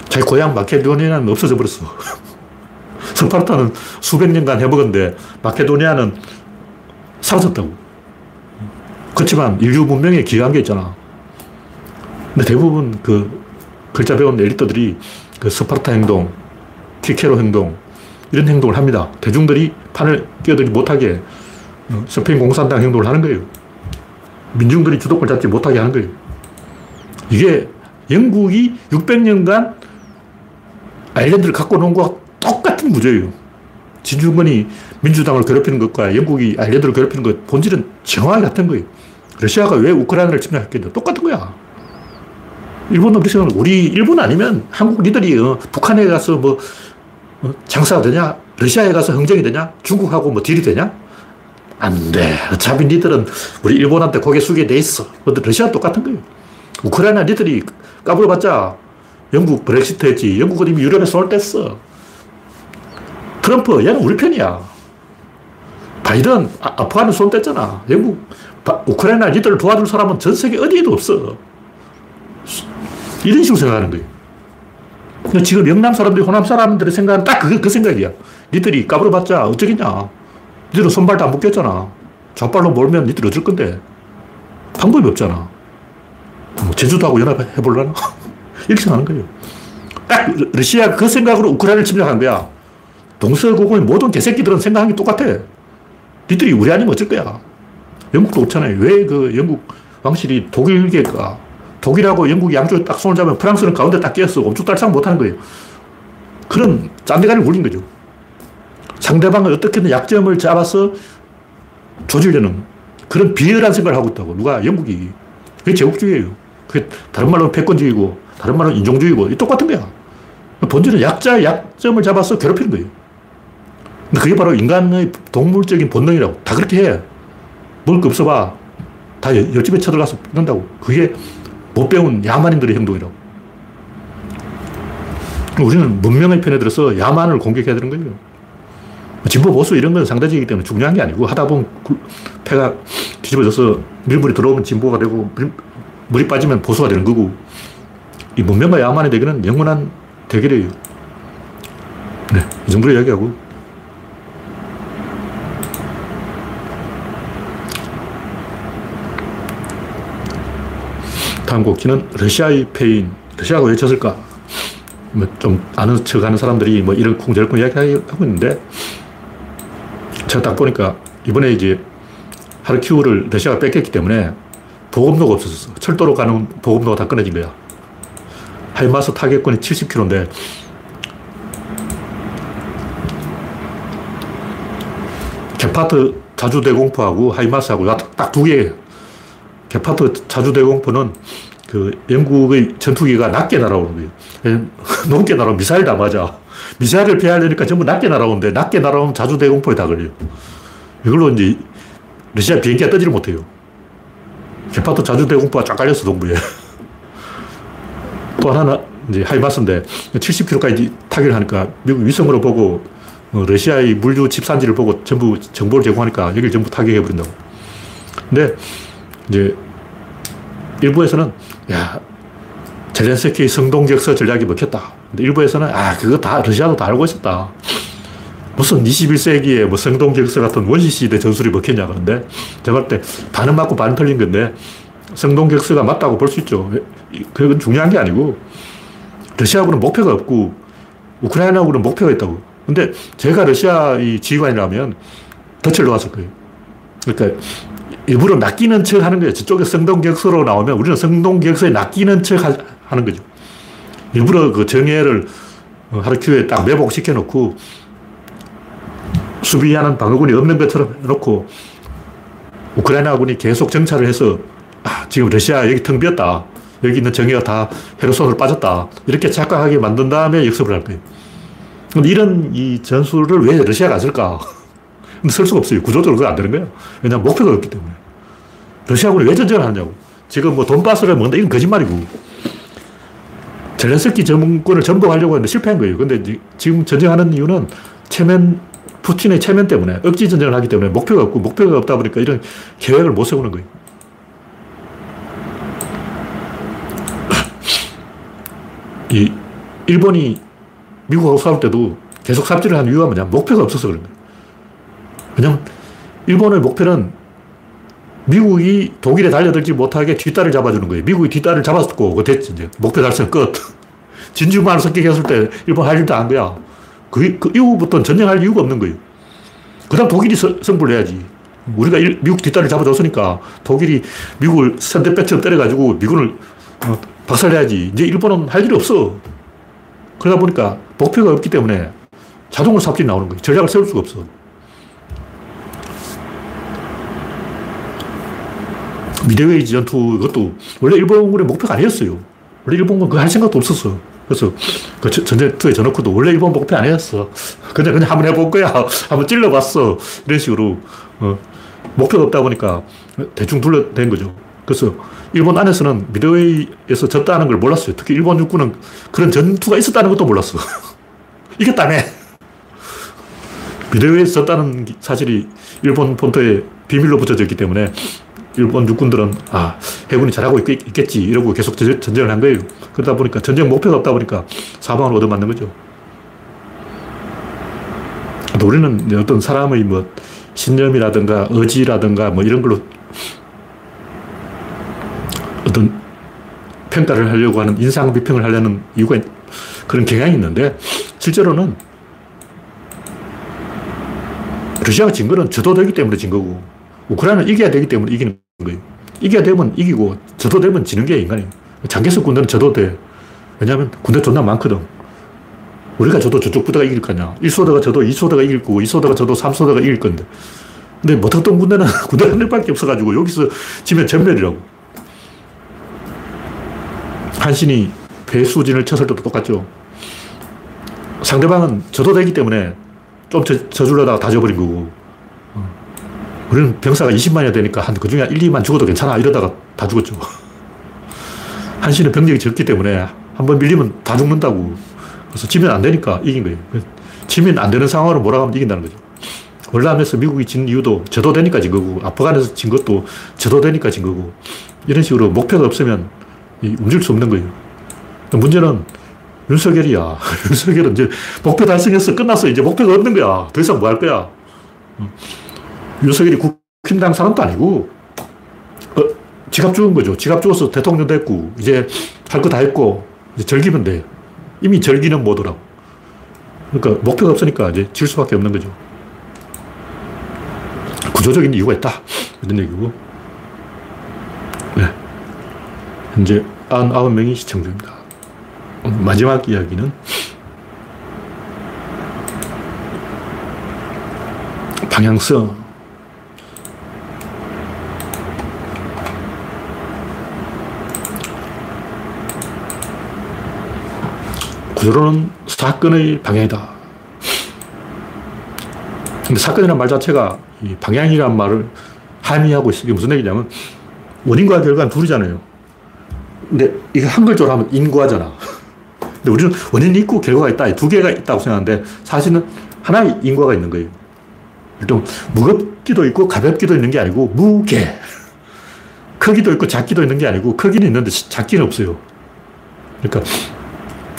자기 고향 마케도니아는 없어져 버렸어. 스파르타는 수백 년간 해먹었는데 마케도니아는 사라졌다고. 그렇지만 인류 문명에 기여한 게 있잖아. 근데 대부분 그 글자 배운 엘리트들이 그 스파르타 행동, 키케로 행동, 이런 행동을 합니다. 대중들이 판을 끼어들지 못하게 어, 스페인 공산당 행동을 하는 거예요. 민중들이 주도권 잡지 못하게 하는 거예요. 이게 영국이 600년간 아일랜드를 갖고 놓은 것과 똑같은 구조예요. 진중권이 민주당을 괴롭히는 것과 영국이 아일랜드를 괴롭히는 것 본질은 정확히 같은 거예요. 러시아가 왜 우크라이나를 침략했겠냐? 똑같은 거야. 그렇게 생각하 우리 일본 아니면 한국 니들이 어, 북한에 가서 뭐 어, 장사가 되냐? 러시아에 가서 흥정이 되냐? 중국하고 뭐 딜이 되냐? 안 돼. 어차피 니들은 우리 일본한테 고개 숙게 돼 있어. 근데 러시아 똑같은 거예요. 우크라이나 니들이 까불어봤자 영국 브렉시트 했지. 영국은 이미 유럽에 손을 뗐어. 트럼프, 얘는 우리 편이야. 바이든, 아, 아프간은 손 뗐잖아. 영국, 바, 우크라이나 니들 도와줄 사람은 전 세계 어디에도 없어. 이런 식으로 생각하는 거예요. 근데 지금 영남 사람들이 호남 사람들의 생각은 딱 그, 그 생각이야. 니들이 까불어봤자 어쩌겠냐. 니들은 손발 다 묶였잖아. 좌발로 몰면 니들 어쩔 건데. 방법이 없잖아. 뭐 제주도하고 연합해볼라나? 이렇게 생각하는 거예요. 딱 러시아 그 생각으로 우크라이나를 침략한 거야. 동서고금의 모든 개새끼들은 생각하는 게 똑같아. 니들이 우리 아니면 어쩔 거야. 영국도 그렇잖아요. 왜 그 영국 왕실이 독일계가 독일하고 영국이 양쪽에 딱 손을 잡으면 프랑스는 가운데 딱 끼었어. 엄죽달싹 못하는 거예요. 그런 짠대가리를 굴린 거죠. 상대방을 어떻게든 약점을 잡아서 조지려는 그런 비열한 생각을 하고 있다고. 누가? 영국이. 그게 제국주의예요. 그게 다른 말로 패권주의고, 다른 말로 인종주의고, 똑같은 거야. 본질은 약자 약점을 잡아서 괴롭히는 거예요. 그게 바로 인간의 동물적인 본능이라고. 다 그렇게 해. 먹을 거 없어봐. 다 옆집에 쳐들어가서 는다고. 그게 못 배운 야만인들의 행동이라고. 우리는 문명의 편에 들어서 야만을 공격해야 되는 거예요. 진보 보수 이런 건 상대적이기 때문에 중요한 게 아니고 하다 보면 폐가 뒤집어져서 밀물이 들어오면 진보가 되고 물이 빠지면 보수가 되는 거고 이 문명과 야만의 대결은 영원한 대결이에요. 네, 이 정도로 이야기하고. 곡기는 러시아의 패인. 러시아가 왜 졌을까? 뭐 좀 아는 척 하는 사람들이 뭐 이런 쿵저쿵 이야기하고 있는데, 제가 딱 보니까 이번에 이제 하르키우를 러시아가 뺏겼기 때문에 보급로가 없어졌어. 철도로 가는 보급로가 다 끊어진 거야. 하이마스 타격권이 70km인데 게파트 자주 대공포하고 하이마스하고 딱 두 개예요. 게파트 자주 대공포는 그 영국의 전투기가 낮게 날아오는 거예요. 높게 날아오면 미사일 다 맞아. 미사일을 피하려니까 전부 낮게 날아오는데 낮게 날아오면 자주 대공포에 다 걸려요. 이걸로 이제 러시아 비행기가 떠지를 못해요. 게파트 자주 대공포가 쫙 깔렸어, 동부에. 또 하나는 이제 하이마스인데 70km까지 타기를 하니까 미국 위성으로 보고 어, 러시아의 물류 집산지를 보고 전부 정보를 제공하니까 여기를 전부 타격해버린다고. 근데 이제 일부에서는 야, 젤렌스키 성동격서 전략이 먹혔다. 근데 일부에서는 아, 그거 다 러시아도 다 알고 있었다. 무슨 21세기에 뭐 성동격서 같은 원시시대 전술이 먹혔냐 그런데 제가 볼때 반은 맞고 반은 틀린 건데 성동격서가 맞다고 볼 수 있죠. 그건 중요한 게 아니고 러시아하고는 목표가 없고 우크라이나하고는 목표가 있다고. 근데 제가 러시아 이 지휘관이라면 덫을 놓았을 거예요. 그러니까 일부러 낚이는 척 하는 거예요. 저쪽에 성동격서로 나오면 우리는 성동격서에 낚이는 척 하는 거죠. 일부러 그 정예를 하르키우에 딱 매복시켜 놓고 수비하는 방어군이 없는 것처럼 해놓고 우크라이나군이 계속 정찰을 해서 아, 지금 러시아 여기 텅 비었다. 여기 있는 정예가 다 헤르손으로 빠졌다. 이렇게 착각하게 만든 다음에 역습을 할 거예요. 근데 이런 이 전술을 왜 러시아가 안 쓸까? 쓸 수가 없어요. 구조적으로 안 되는 거예요. 왜냐하면 목표가 없기 때문에. 러시아군이 왜 전쟁을 하냐고. 지금 뭐 돈바스를 먹는다. 이건 거짓말이고. 젤렌스키 정권을 전복하려고 했는데 실패한 거예요. 근데 지금 전쟁하는 이유는 체면, 푸틴의 체면 때문에 억지 전쟁을 하기 때문에 목표가 없고 목표가 없다 보니까 이런 계획을 못 세우는 거예요. 이 일본이 미국하고 싸울 때도 계속 삽질을 한 이유가 뭐냐? 목표가 없어서 그런 거예요. 왜냐면 일본의 목표는 미국이 독일에 달려들지 못하게 뒷다리를 잡아주는 거예요. 미국이 뒷다리를 잡았고, 그 됐지, 이제. 목표 달성 끝. 진주만 습격했을 때 일본 할 일도 안 거야. 그, 그 이후부터는 전쟁할 이유가 없는 거예요. 그 다음 독일이 서, 승부를 해야지. 우리가 일, 미국 뒷다리를 잡아줬으니까 독일이 미국을 선대배처럼 때려가지고 미군을 어, 박살내야지. 이제 일본은 할 일이 없어. 그러다 보니까 목표가 없기 때문에 자동으로 삽질이 나오는 거예요. 전략을 세울 수가 없어. 미드웨이 전투 이것도 원래 일본군의 목표가 아니었어요. 원래 일본군 그거 할 생각도 없었어. 그래서 그 전쟁투의 전어크도 원래 일본 목표 아니었어. 그냥 그냥 한번 해볼 거야. 한번 찔러봤어. 이런 식으로 어, 목표가 없다 보니까 대충 둘러댄 거죠. 그래서 일본 안에서는 미드웨이에서 졌다는 걸 몰랐어요. 특히 일본 육군은 그런 전투가 있었다는 것도 몰랐어. 이겼다며. 미드웨이에서 졌다는 사실이 일본 본토에 비밀로 붙여져 있기 때문에 일본 육군들은 아 해군이 잘하고 있, 겠지 이러고 계속 전쟁을 한 거예요. 그러다 보니까 전쟁 목표가 없다 보니까 사방을 얻어맞는 거죠. 우리는 어떤 사람의 뭐 신념이라든가 의지라든가 뭐 이런 걸로 어떤 평가를 하려고 하는 인상 비평을 하려는 이유가 그런 경향이 있는데 실제로는 러시아가 진 거는 저도 되기 때문에 진 거고 우크라이나는 이겨야 되기 때문에 이기는 거예요. 이겨야 되면 이기고 저도 되면 지는 게 인간이에요. 장개석 군대는 저도 돼. 왜냐하면 군대 존나 많거든. 우리가 저도 저쪽 부대가 이길 거냐. 1소대가 저도 2소대가 이길 거고 2소대가 저도 3소대가 이길 건데. 근데 못했던 군대는 군대 한 명밖에 없어가지고 여기서 지면 전멸이라고. 한신이 배수진을 쳤을 때도 똑같죠. 상대방은 저도 되기 때문에 좀 저, 저주려다가 다 져버린 거고. 어. 우리는 병사가 20만이나 되니까 한 그 중에 1, 2만 죽어도 괜찮아. 이러다가 다 죽었죠. 한신은 병력이 적기 때문에 한 번 밀리면 다 죽는다고. 그래서 지면 안 되니까 이긴 거예요. 지면 안 되는 상황으로 몰아가면 이긴다는 거죠. 월남에서 미국이 진 이유도 저도 되니까 진 거고, 아프간에서 진 것도 저도 되니까 진 거고, 이런 식으로 목표가 없으면 움직일 수 없는 거예요. 문제는 윤석열이야. 윤석열은 이제 목표 달성했어. 끝났어. 이제 목표가 없는 거야. 더 이상 뭐 할 거야. 윤석열이 국힘당 사람도 아니고, 어, 지갑 죽은 거죠. 지갑 죽어서 대통령 됐고, 이제 할 거 다 했고, 이제 즐기면 돼. 이미 즐기는 모드라고. 그러니까 목표가 없으니까 이제 질 수밖에 없는 거죠. 구조적인 이유가 있다. 이런 얘기고. 네. 현재 99명이 시청 중입니다. 마지막 이야기는 방향성. 구조로는 사건의 방향이다. 근데 사건이라는 말 자체가 방향이란 말을 함의하고 있어. 이게 무슨 얘기냐면 원인과 결과는 둘이잖아요. 근데 이게 한글적으로 하면 인과잖아. 근데 우리는 원인이 있고 결과가 있다. 두 개가 있다고 생각하는데 사실은 하나의 인과가 있는 거예요. 좀 무겁기도 있고 가볍기도 있는 게 아니고 무게. 크기도 있고 작기도 있는 게 아니고 크기는 있는데 작기는 없어요. 그러니까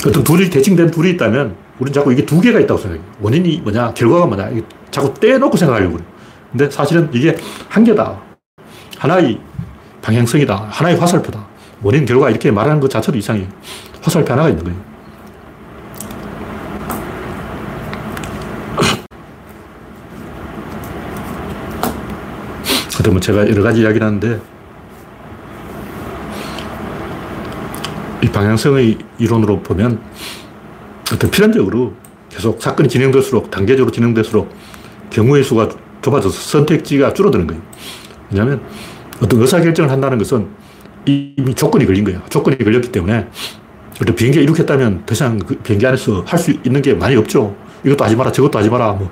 어떤 둘이 대칭된 둘이 있다면 우리는 자꾸 이게 두 개가 있다고 생각해요. 원인이 뭐냐, 결과가 뭐냐, 자꾸 떼놓고 생각하려고 그래요. 근데 사실은 이게 한 개다. 하나의 방향성이다. 하나의 화살표다. 원인, 결과 이렇게 말하는 것 자체도 이상해요. 화살표 하나가 있는 거예요. 그러면 제가 여러 가지 이야기를 하는데 이 방향성의 이론으로 보면 어떤 필연적으로 계속 사건이 진행될수록 단계적으로 진행될수록 경우의 수가 좁아져서 선택지가 줄어드는 거예요. 왜냐하면 어떤 의사결정을 한다는 것은 이미 조건이 걸린 거예요. 조건이 걸렸기 때문에 비행기 이륙했다면 더 이상 그 비행기 안에서 할 수 있는 게 많이 없죠. 이것도 하지 마라, 저것도 하지 마라. 뭐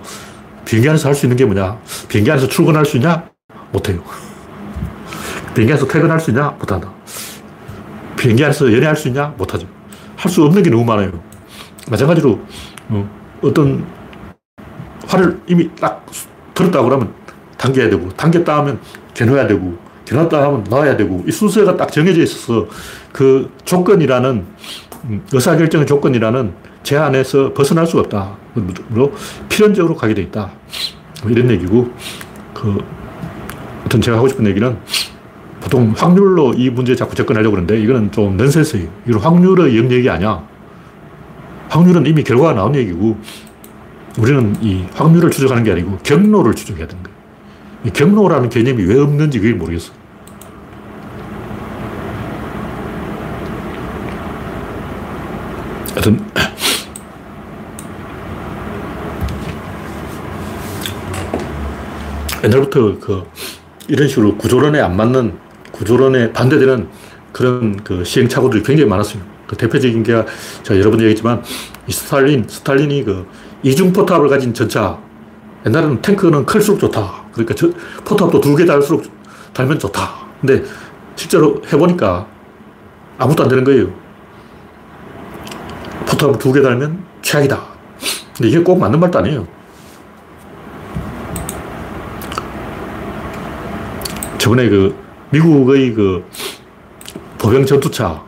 비행기 안에서 할 수 있는 게 뭐냐? 비행기 안에서 출근할 수 있냐? 못해요. 비행기 안에서 퇴근할 수 있냐? 못한다. 비행기 안에서 연애할 수 있냐? 못하죠. 할 수 없는 게 너무 많아요. 마찬가지로 어, 떤 화를 이미 딱 들었다고 그러면 당겨야 되고, 당겼다 하면 겨눠야 되고, 겨눴다 하면 놔야 되고, 이 순서가 딱 정해져 있어서 그 조건이라는, 음, 의사결정의 조건이라는 제한에서 벗어날 수가 없다. 로 필연적으로 가게 돼 있다. 뭐 이런 얘기고, 그, 어떤 제가 하고 싶은 얘기는 보통 확률로 이 문제에 자꾸 접근하려고 그러는데 이거는 좀 넌센스예요. 이건 확률의 영역이 아니야. 확률은 이미 결과가 나온 얘기고 우리는 이 확률을 추적하는 게 아니고 경로를 추적해야 되는 거예요. 이 경로라는 개념이 왜 없는지 그게 모르겠어. 하여튼, 옛날부터 그 이런 식으로 구조론에 안 맞는 구조론에 반대되는 그런 그 시행착오들이 굉장히 많았어요. 그 대표적인 게 제가 여러 번 얘기했지만 이 스탈린, 스탈린이 그 이중 포탑을 가진 전차. 옛날에는 탱크는 클수록 좋다. 그러니까 저, 포탑도 두 개 달수록 달면 좋다. 근데 실제로 해보니까 아무것도 안 되는 거예요. 포탑을 두 개 달면 최악이다. 근데 이게 꼭 맞는 말도 아니에요. 저번에 그 미국의 그 보병 전투차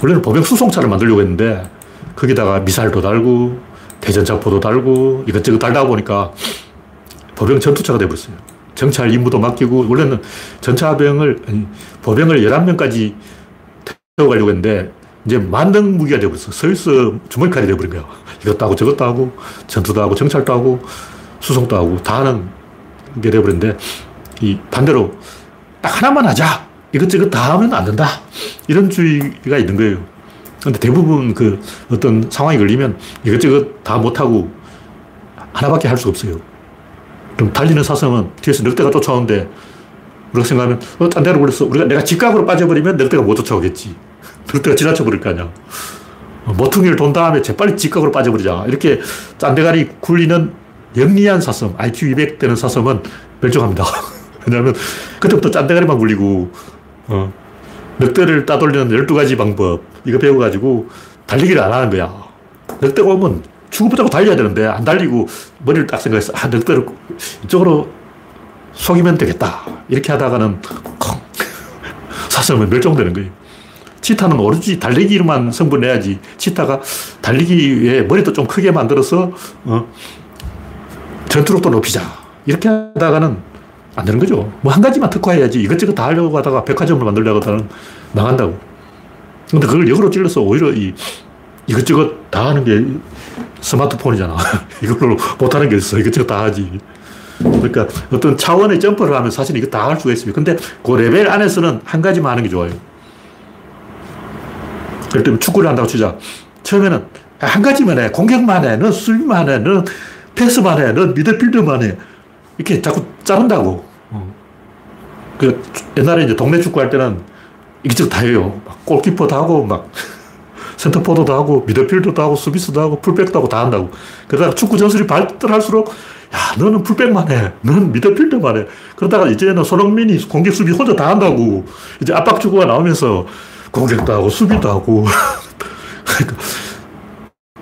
원래는 보병 수송차를 만들려고 했는데 거기다가 미사일도 달고 대전차포도 달고 이것저것 달다 보니까 보병 전투차가 되어버렸어요. 정찰 임무도 맡기고 원래는 전차병을 보병을 11명까지 태워가려고 했는데 이제 만능 무기가 되어버렸어. 서있어 주머니칼이 되어버린 거야. 이것도 하고 저것도 하고 전투도 하고 정찰도 하고 수송도 하고 다 하는 게 되어버렸는데 이 반대로 딱 하나만 하자. 이것저것 다 하면 안 된다. 이런 주의가 있는 거예요. 근데 대부분 그 어떤 상황이 걸리면 이것저것 다 못하고 하나밖에 할 수 없어요. 그럼 달리는 사슴은 뒤에서 늑대가 쫓아오는데 우리가 생각하면 어, 딴 데로 걸렸어. 우리가 내가 직각으로 빠져버리면 늑대가 못 쫓아오겠지. 늑대가 지나쳐 버릴 거 아니야. 어, 모퉁이를 돈 다음에 재빨리 직각으로 빠져버리자. 이렇게 짠대가리 굴리는 영리한 사슴, IQ 200 되는 사슴은 멸종합니다. 왜냐하면 그때부터 짠대가리만 굴리고 어, 늑대를 따돌리는 12가지 방법 이거 배워가지고 달리기를 안 하는 거야. 늑대가 오면 죽어보자고 달려야 되는데 안 달리고 머리를 딱 생각해서 아 늑대를 이쪽으로 속이면 되겠다. 이렇게 하다가는 콩 사슴은 멸종되는 거예요. 치타는 오로지 달리기로만 성분 내야지. 치타가 달리기 위해 머리도 좀 크게 만들어서, 어, 전투력도 높이자. 이렇게 하다가는 안 되는 거죠. 뭐 한 가지만 특화해야지. 이것저것 다 하려고 하다가 백화점을 만들려고 하다가 나간다고. 근데 그걸 역으로 찔러서 오히려 이, 이것저것 다 하는 게 스마트폰이잖아. 이걸로 못하는 게 있어. 이것저것 다 하지. 그러니까 어떤 차원의 점프를 하면 사실 이거 다 할 수가 있습니다. 근데 그 레벨 안에서는 한 가지만 하는 게 좋아요. 예를 들면 축구를 한다고 치자. 처음에는 한 가지만 해. 공격만 해. 너 수비만 해. 너 패스만 해. 너 미드필더만 해. 이렇게 자꾸 자른다고. 어. 그 옛날에 이제 동네 축구 할 때는 이것저것 다 해요. 막 골키퍼도 하고, 막 센터포드도 하고, 미드필더도 하고, 수비수도 하고, 풀백도 하고 다 한다고. 그러다가 축구 전술이 발달할수록 야, 너는 풀백만 해. 너는 미드필더만 해. 그러다가 이제는 손흥민이 공격 수비 혼자 다 한다고. 이제 압박 축구가 나오면서 공격도 하고 수비도 하고. 그러니까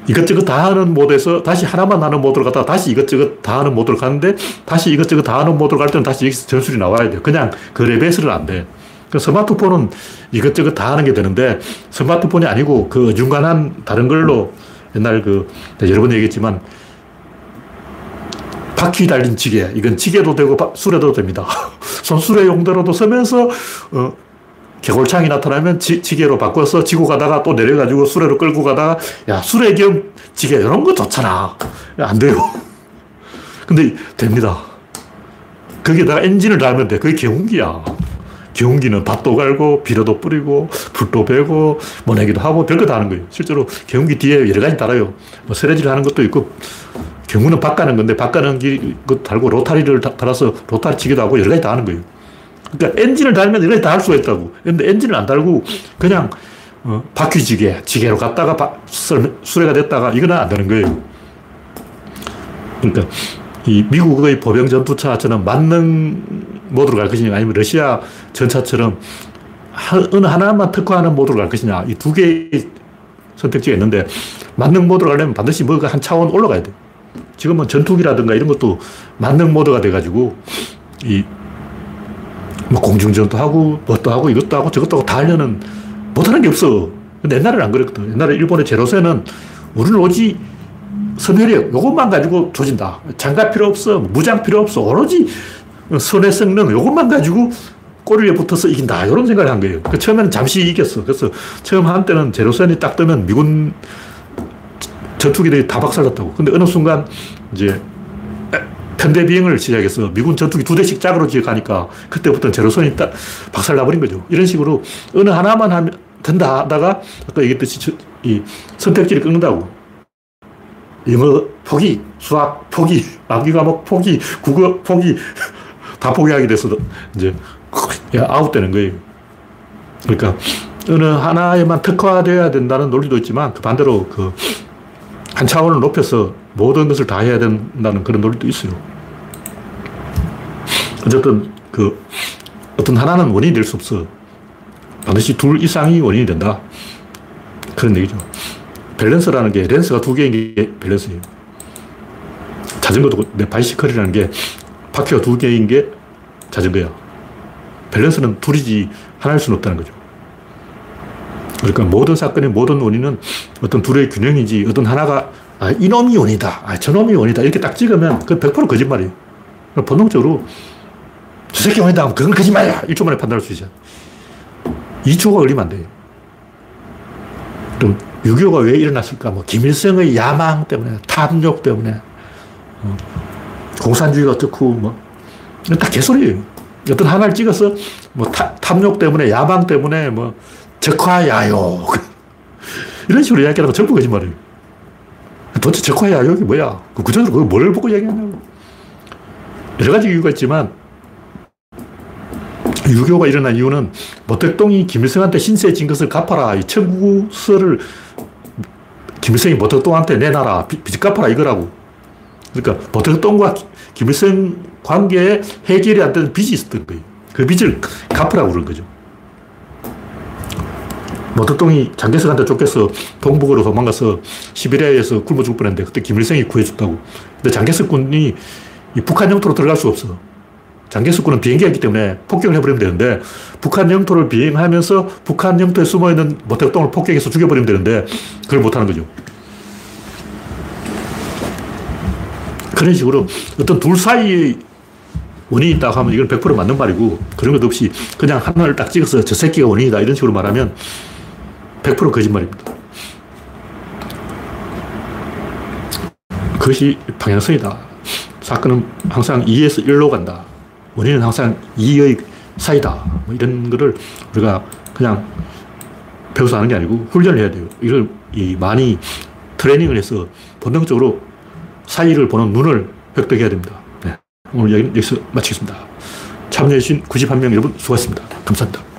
이것저것 다 하는 모드에서 다시 하나만 하는 모드로 갔다가 다시 이것저것 다 하는 모드로 가는데 다시 이것저것 다 하는 모드로 갈 때는 다시 여기서 전술이 나와야 돼요. 그냥 그 레벨은 안 돼. 그 스마트폰은 이것저것 다 하는 게 되는데 스마트폰이 아니고 그 중간한 다른 걸로 옛날 그 여러 번 얘기했지만 바퀴 달린 지게 이건 지게도 되고 수레도 됩니다. 손수레 용도로도 쓰면서 어, 개골창이 나타나면 지, 지게로 바꿔서 지고 가다가 또 내려가지고 수레로 끌고 가다가 야 수레 겸 지게 이런 거 좋잖아. 안 돼요. 근데 됩니다. 거기다가 엔진을 달면 돼. 그게 경운기야. 경운기는 밭도 갈고 비료도 뿌리고 불도 베고 모내기도 하고 별거 다 하는 거예요. 실제로 경운기 뒤에 여러 가지 달아요. 뭐 세례질 하는 것도 있고 경운은 바가는 건데 바가는 거 달고 로타리를 달아서 로타리 치기도 하고 여러 가지 다 하는 거예요. 그러니까 엔진을 달면 이걸 다할 수가 있다고. 근데 엔진을 안 달고 그냥 어, 바퀴지게, 지게로 갔다가 바, 수레가 됐다가 이거는 안 되는 거예요. 그러니까 이 미국의 보병 전투차처럼 만능 모드로 갈 것이냐 아니면 러시아 전차처럼 어느 하나만 특화하는 모드로 갈 것이냐 이 두 개의 선택지가 있는데 만능 모드로 가려면 반드시 뭐가 한 차원 올라가야 돼. 지금은 전투기라든가 이런 것도 만능 모드가 돼가지고 이 뭐 공중전도 하고, 뭣도 하고, 이것도 하고, 저것도 하고 다 하려는 못하는 게 없어. 근데 옛날에는 안 그랬거든. 옛날에 일본의 제로세는 우리는 오지 선혈력, 요것만 가지고 조진다. 장갑 필요 없어. 무장 필요 없어. 오로지 선의 성능, 요것만 가지고 꼬리 에 붙어서 이긴다. 이런 생각을 한 거예요. 그 처음에는 잠시 이겼어. 그래서 처음 한때는 제로센이 딱 뜨면 미군 전투기들이 다 박살났다고. 근데 어느 순간 이제 편대 비행을 시작해서 미군 전투기 두 대씩 짝으로 지어가니까 그때부터 제로선이 딱 박살나버린 거죠. 이런 식으로 어느 하나만 하면 된다 하다가 아까 얘기했듯이 이 선택지를 끊는다고. 영어 포기, 수학 포기, 암기 과목 포기, 국어 포기 다 포기하게 돼서 이제 아웃되는 거예요. 그러니까 어느 하나에만 특화되어야 된다는 논리도 있지만 그 반대로 그 한 차원을 높여서 모든 것을 다 해야 된다는 그런 논리도 있어요. 어쨌든 그 어떤 하나는 원인이 될 수 없어. 반드시 둘 이상이 원인이 된다. 그런 얘기죠. 밸런스라는 게 lance가 두 개인 게 밸런스예요. 자전거도 내 bicycle이라는 게 바퀴가 두 개인 게 자전거야. 밸런스는 둘이지 하나일 수는 없다는 거죠. 그러니까 모든 사건의 모든 원인은 어떤 둘의 균형이지 어떤 하나가 아, 이놈이 원인이다. 아, 저놈이 원인이다. 이렇게 딱 찍으면 그 100% 거짓말이에요. 본능적으로 저 새끼 원이다 하면 그건 거짓말이야. 1초 만에 판단할 수 있잖아. 2초가 걸리면 안 돼요. 그럼 6.25가 왜 일어났을까? 뭐, 김일성의 야망 때문에, 탐욕 때문에, 어, 공산주의가 어떻고, 뭐, 다 개소리예요. 어떤 하나를 찍어서, 뭐, 타, 탐욕 때문에, 야망 때문에, 뭐, 적화야욕. 이런 식으로 이야기하는 거 전부 거짓말이에요. 도대체 적화 야욕이 뭐야? 그 구조적으로 뭘 보고 이야기하냐고. 여러 가지 이유가 있지만, 유교가 일어난 이유는 모택동이 김일성한테 신세 진 것을 갚아라. 이 청구서를 김일성이 모택동한테 내놔라. 빚 갚아라. 이거라고. 그러니까 모택동과 김일성 관계에 해결이 안 되는 빚이 있었던 거예요. 그 빚을 갚으라고 그런 거죠. 모택동이 장개석한테 쫓겨서 동북으로 도망가서 시베리아에서 굶어 죽을 뻔했는데 그때 김일성이 구해줬다고. 근데 장개석 군이 북한 영토로 들어갈 수 없어. 장개수군은 비행기였기 때문에 폭격을 해버리면 되는데 북한 영토를 비행하면서 북한 영토에 숨어있는 모택동을 폭격해서 죽여버리면 되는데 그걸 못하는 거죠. 그런 식으로 어떤 둘 사이에 원인이 있다고 하면 이건 100% 맞는 말이고 그런 것 없이 그냥 하나를 딱 찍어서 저 새끼가 원인이다 이런 식으로 말하면 100% 거짓말입니다. 그것이 방향성이다. 사건은 항상 2에서 1로 간다. 원인은 항상 2의 사이다. 뭐 이런 거를 우리가 그냥 배워서 하는 게 아니고 훈련을 해야 돼요. 이걸 많이 트레이닝을 해서 본능적으로 사이를 보는 눈을 획득해야 됩니다. 네. 오늘 여기서 마치겠습니다. 참여해주신 91명 여러분 수고하셨습니다. 감사합니다.